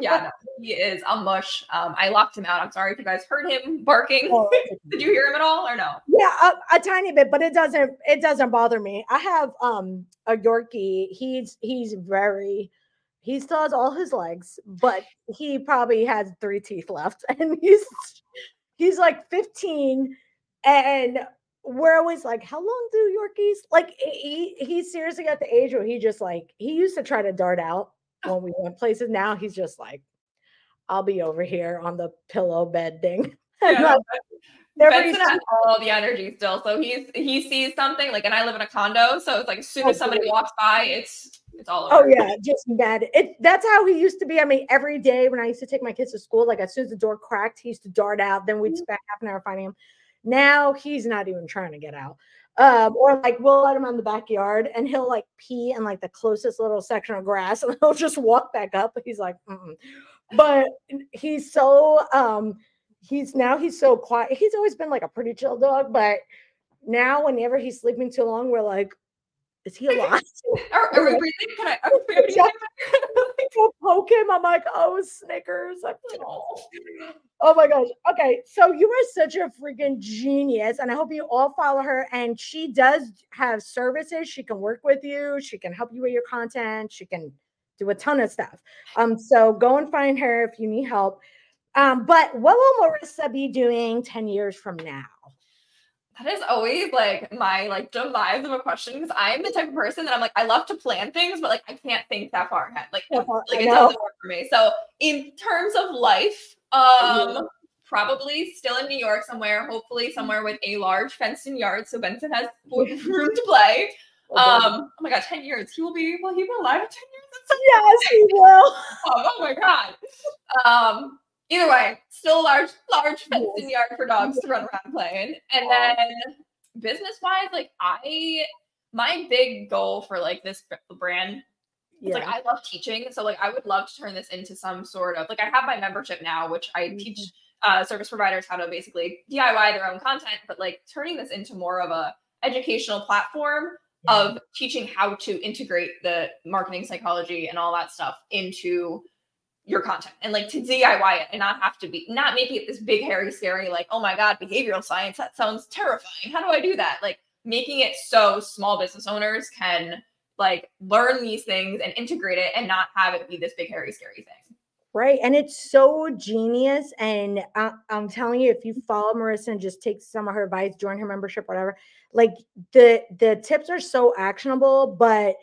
yeah, no, he is a mush. Um, I locked him out. I'm sorry if you guys heard him barking. Oh, Did you hear him at all or no? Yeah, a, a tiny bit, but it doesn't it doesn't bother me. I have um a Yorkie. He's he's very he still has all his legs, but he probably has three teeth left, and he's he's like 15, and we're always like, how long do Yorkies like? He he's seriously at the age where he just like he used to try to dart out when we went places. Now he's just like, I'll be over here on the pillow bed thing. Yeah, Benson has all the energy still. So he's he sees something like, and I live in a condo, so it's like as soon Oh, as somebody walks by, it's it's all oh, over. Oh yeah, just mad. It that's how he used to be. I mean, every day when I used to take my kids to school, like as soon as the door cracked, he used to dart out. Then we'd mm-hmm. spend half an hour finding him. Now he's not even trying to get out. Um, or like we'll let him on the backyard and he'll like pee in like the closest little section of grass and he'll just walk back up. He's like, Mm-mm. but he's so um he's now he's so quiet. He's always been like a pretty chill dog, but now whenever he's sleeping too long, we're like, is he alive? Are, are we breathing? Can I? Are we breathing? Go poke him. I'm like, oh, Snickers. I'm Oh my gosh. Okay. So you are such a freaking genius. And I hope you all follow her. And she does have services. She can work with you. She can help you with your content. She can do a ton of stuff. Um, so go and find her if you need help. Um, but what will Marissa be doing 10 years from now? That is always like my like demise of a question because I'm the type of person that I'm like I love to plan things, but like I can't think that far ahead. Like, like it doesn't work for me. So in terms of life, um, probably still in New York somewhere, hopefully somewhere with a large fenced-in yard, so Benson has room to play. Um, oh my god, 10 years. He will be will he be alive in 10 years? Yes, he will. oh, oh my god. Um, either way, still a large, large fenced in the yard for dogs to run around and play in. And then business wise, like I my big goal for like this brand is like I love teaching. So like I would love to turn this into some sort of like I have my membership now, which I Mhm. teach uh, service providers how to basically DIY their own content, but like turning this into more of a educational platform of teaching how to integrate the marketing psychology and all that stuff into your content and like to DIY it and not have to be not making it this big hairy scary like oh my god behavioral science that sounds terrifying how do I do that like making it so small business owners can like learn these things and integrate it and not have it be this big hairy scary thing Right. And it's so genius. And I, I'm telling you, if you follow Marissa and just take some of her advice, join her membership, whatever, like the the tips are so actionable, but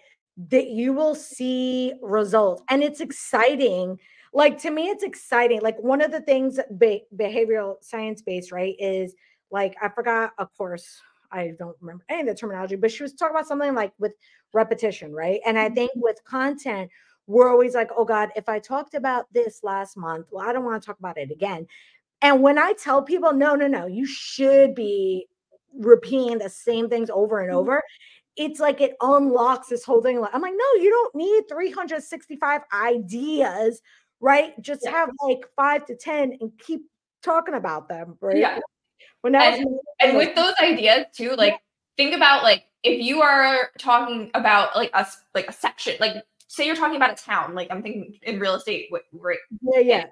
that you will see results. And it's exciting. Like to me, it's exciting. Like one of the things that be- behavioral science based, right, is like I forgot, of course, I don't remember any of the terminology, but she was talking about something like with repetition, right? And I think with content, we're always like, oh God, if I talked about this last month, well, I don't want to talk about it again. And when I tell people, no, no, no, you should be repeating the same things over and Mhm. over, it's like it unlocks this whole thing. I'm like, no, you don't need 365 ideas, right? Just Yeah. have like five to 10 and keep talking about them, right? Yeah. When was And- and with those ideas too like think about like if you are talking about like a like a section like say you're talking about a town like i'm thinking in real estate wi- great yeah, yeah.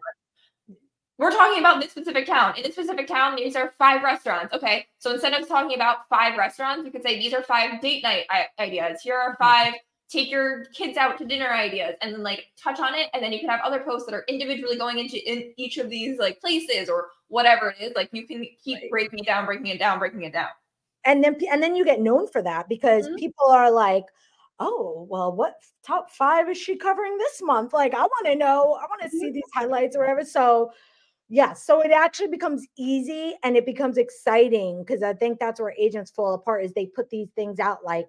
we're talking about this specific town in this specific town these are five restaurants okay so instead of talking about five restaurants you could say these are five date night i- ideas here are mm-hmm. five take your kids out to dinner ideas and then like touch on it. And then you can have other posts that are individually going into in each of these like places or whatever it is. Like you can keep Right. breaking it down breaking it down breaking it down. And then and then you get known for that because Mhm. people are like oh well what top five is she covering this month? Like i want to know. I want to see these highlights or whatever. So Yeah, so it actually becomes easy and it becomes exciting because I think that's where agents fall apart is they put these things out like,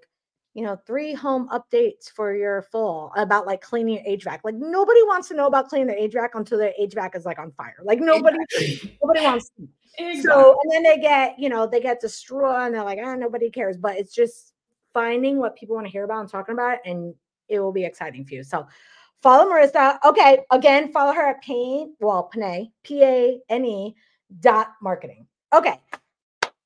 you know, three home updates for your full about like cleaning your HVAC. Like nobody wants to know about cleaning their HVAC until their HVAC is like on fire. Like nobody, exactly. nobody wants. To. Exactly. So and then they get, you know, they get destroyed and they're like, ah, nobody cares. But it's just finding what people want to hear about and talking about, it, and it will be exciting for you. So Follow Marissa. Okay, again, follow her at Pain, well, Pane, P A N E dot marketing. Okay,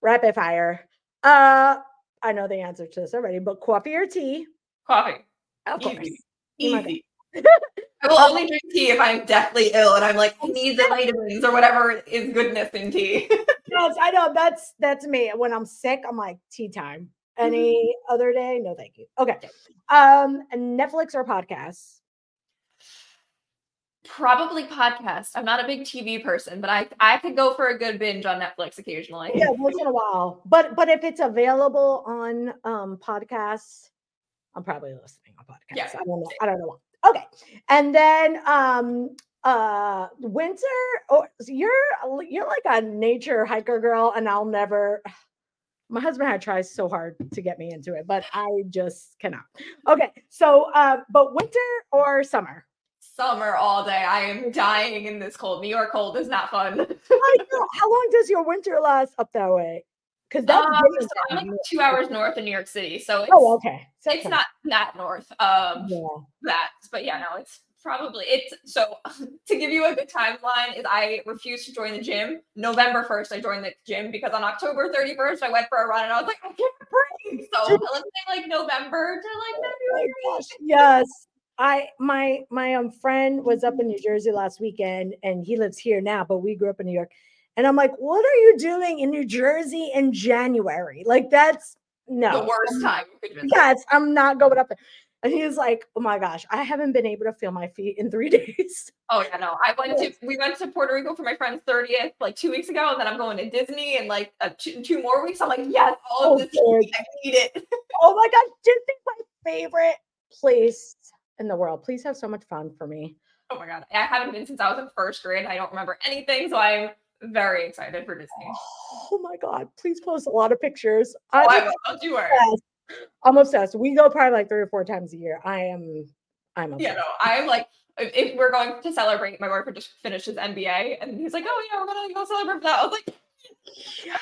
rapid fire. Uh, I know the answer to this already, but coffee or tea? Coffee. Of course. Easy. Easy. I will only drink tea if I'm deathly ill and I'm like, I need the vitamins or whatever is goodness in tea. yes, I know that's that's me. When I'm sick, I'm like tea time. Any mm-hmm. other day? No, thank you. Okay. Um, Netflix or podcasts? Probably podcast. I'm not a big TV person, but I I could go for a good binge on Netflix occasionally. Yeah, once in a while. But but if it's available on um podcasts, I'm probably listening on podcasts. Yeah. I don't know. I don't know. why. Okay. And then um uh winter or oh, you're you're like a nature hiker girl and I'll never my husband had tried so hard to get me into it, but I just cannot. Okay. So uh but winter or summer? Summer all day. I am dying in this cold. New York cold is not fun. How long does your winter last up that way? Because that's um, so I'm like two hours north of New York City, so it's, oh okay, so it's not that north. Um, yeah. that, but yeah, no, it's probably it's so to give you a good timeline is I refused to join the gym. November 1st, I joined the gym because on October 31st, I went for a run and I was like, I can't breathe. So let's say like November to like oh February. Oh yes. I my my um friend was up in New Jersey last weekend and he lives here now, but we grew up in New York. And I'm like, what are you doing in New Jersey in January? Like that's no the worst time. Yes, I'm not going up there. And he was like, "Oh my gosh, I haven't been able to feel my feet in three days." Oh yeah, no. I went to we went to Puerto Rico for my friend's thirtieth like two weeks ago, and then I'm going to Disney in like uh, two, two, more weeks. I'm like, yes, all of oh, this, I need it. oh my gosh, Disney's my favorite place in the world. Please have so much fun for me. Oh my god, I haven't been since I was in first grade. I don't remember anything, so I'm very excited for Disney. Oh my god, please post a lot of pictures. Oh, I'm I will. You worry. I'm obsessed. We go probably like three or four times a year. I am. I'm obsessed. Yeah, no, I'm like. If we're going to celebrate, my boyfriend just finished his MBA, and he's like, "Oh yeah, we're gonna go celebrate that." I was like, yes.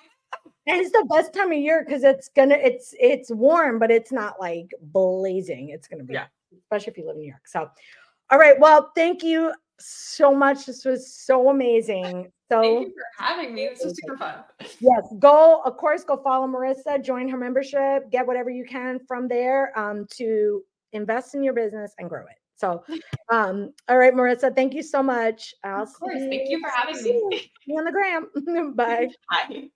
and it's the best time of year because it's gonna it's it's warm, but it's not like blazing. It's gonna be yeah especially if you live in New York. So, all right. Well, thank you so much. This was so amazing. So thank you for having me. This was super fun. Yes. Go, of course, go follow Marissa, join her membership, get whatever you can from there um, to invest in your business and grow it. So, um, all right, Marissa, thank you so much. I'll of course. Thank you for having me. Me on the gram. Bye. Bye.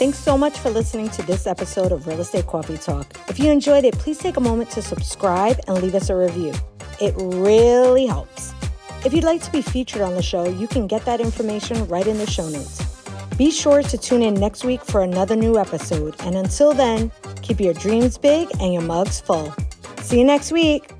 Thanks so much for listening to this episode of Real Estate Coffee Talk. If you enjoyed it, please take a moment to subscribe and leave us a review. It really helps. If you'd like to be featured on the show, you can get that information right in the show notes. Be sure to tune in next week for another new episode. And until then, keep your dreams big and your mugs full. See you next week.